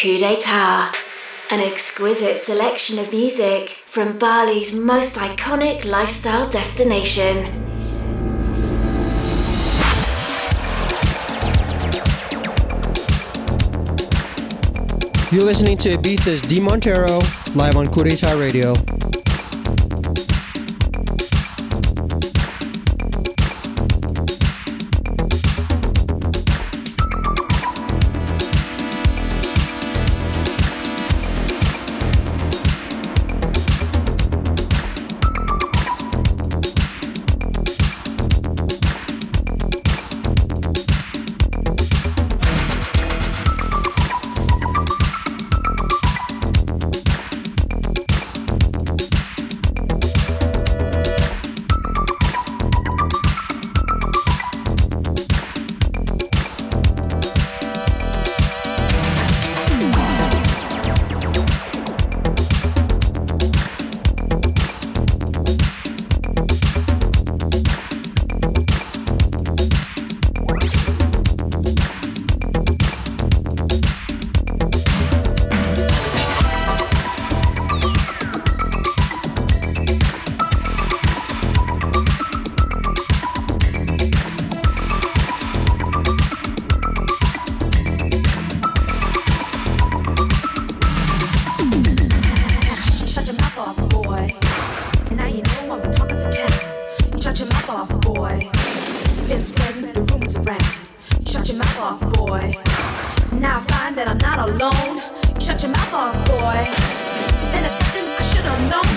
KU DE TA, an exquisite selection of music from Bali's most iconic lifestyle destination. You're listening to Ibiza's Dee Montero live on Coup d'etat Radio. quality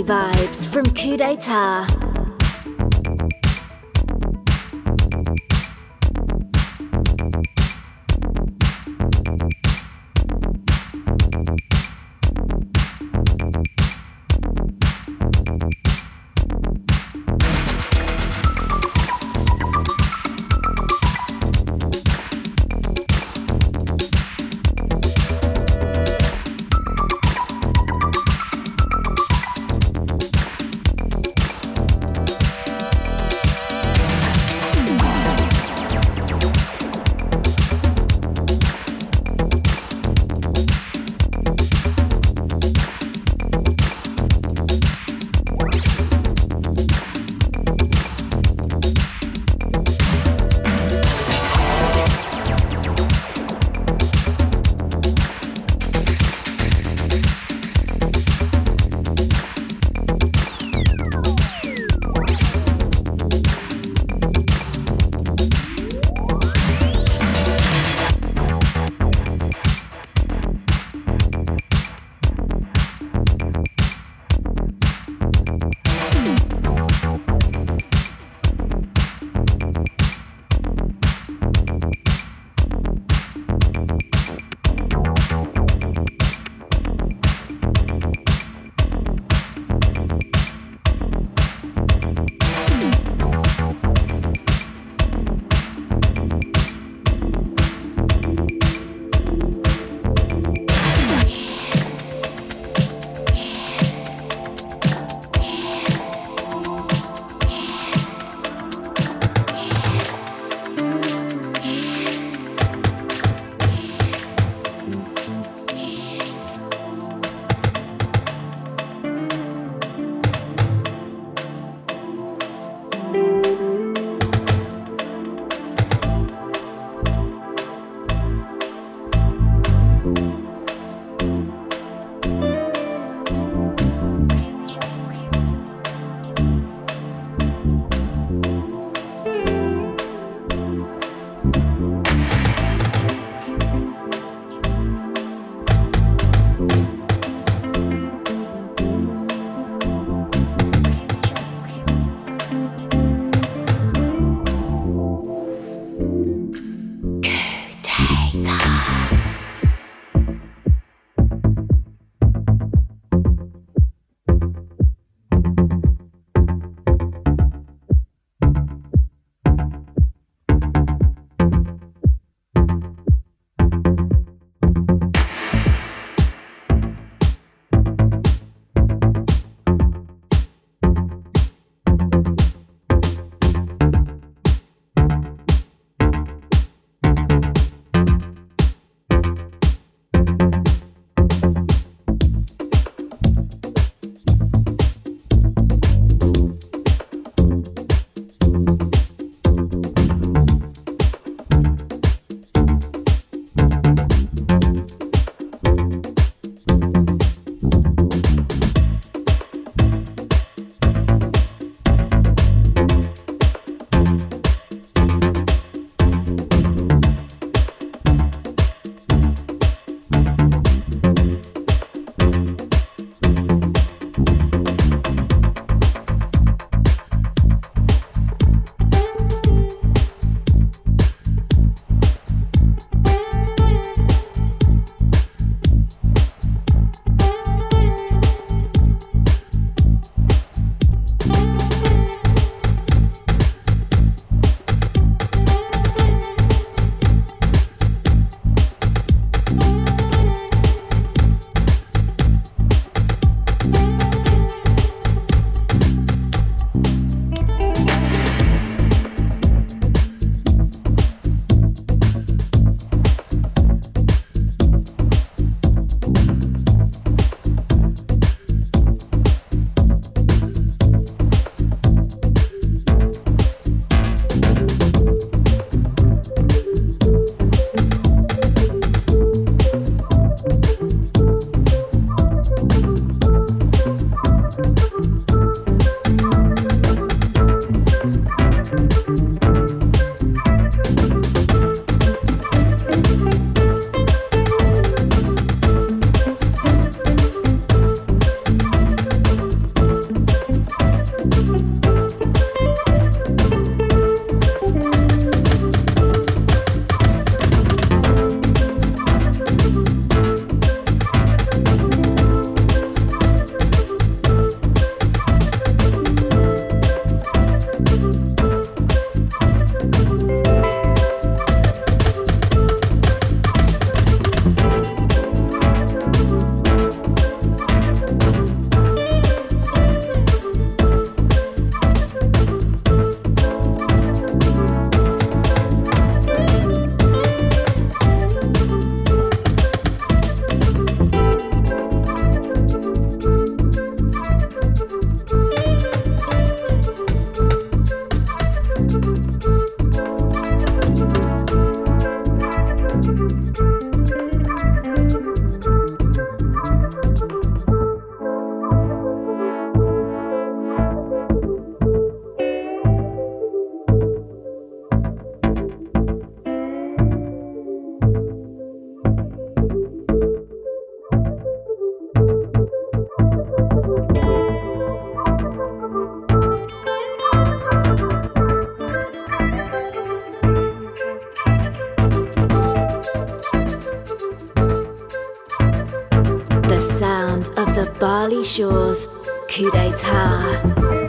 vibes from KU DE TA. KU DE TA.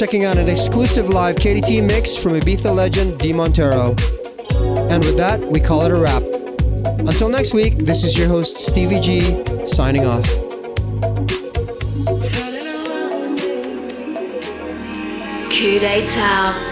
Checking out an exclusive live KDT mix from Ibiza legend Dee Montero. And with that, we call it a wrap. Until next week, this is your host Stevie G signing off. KU DE TA.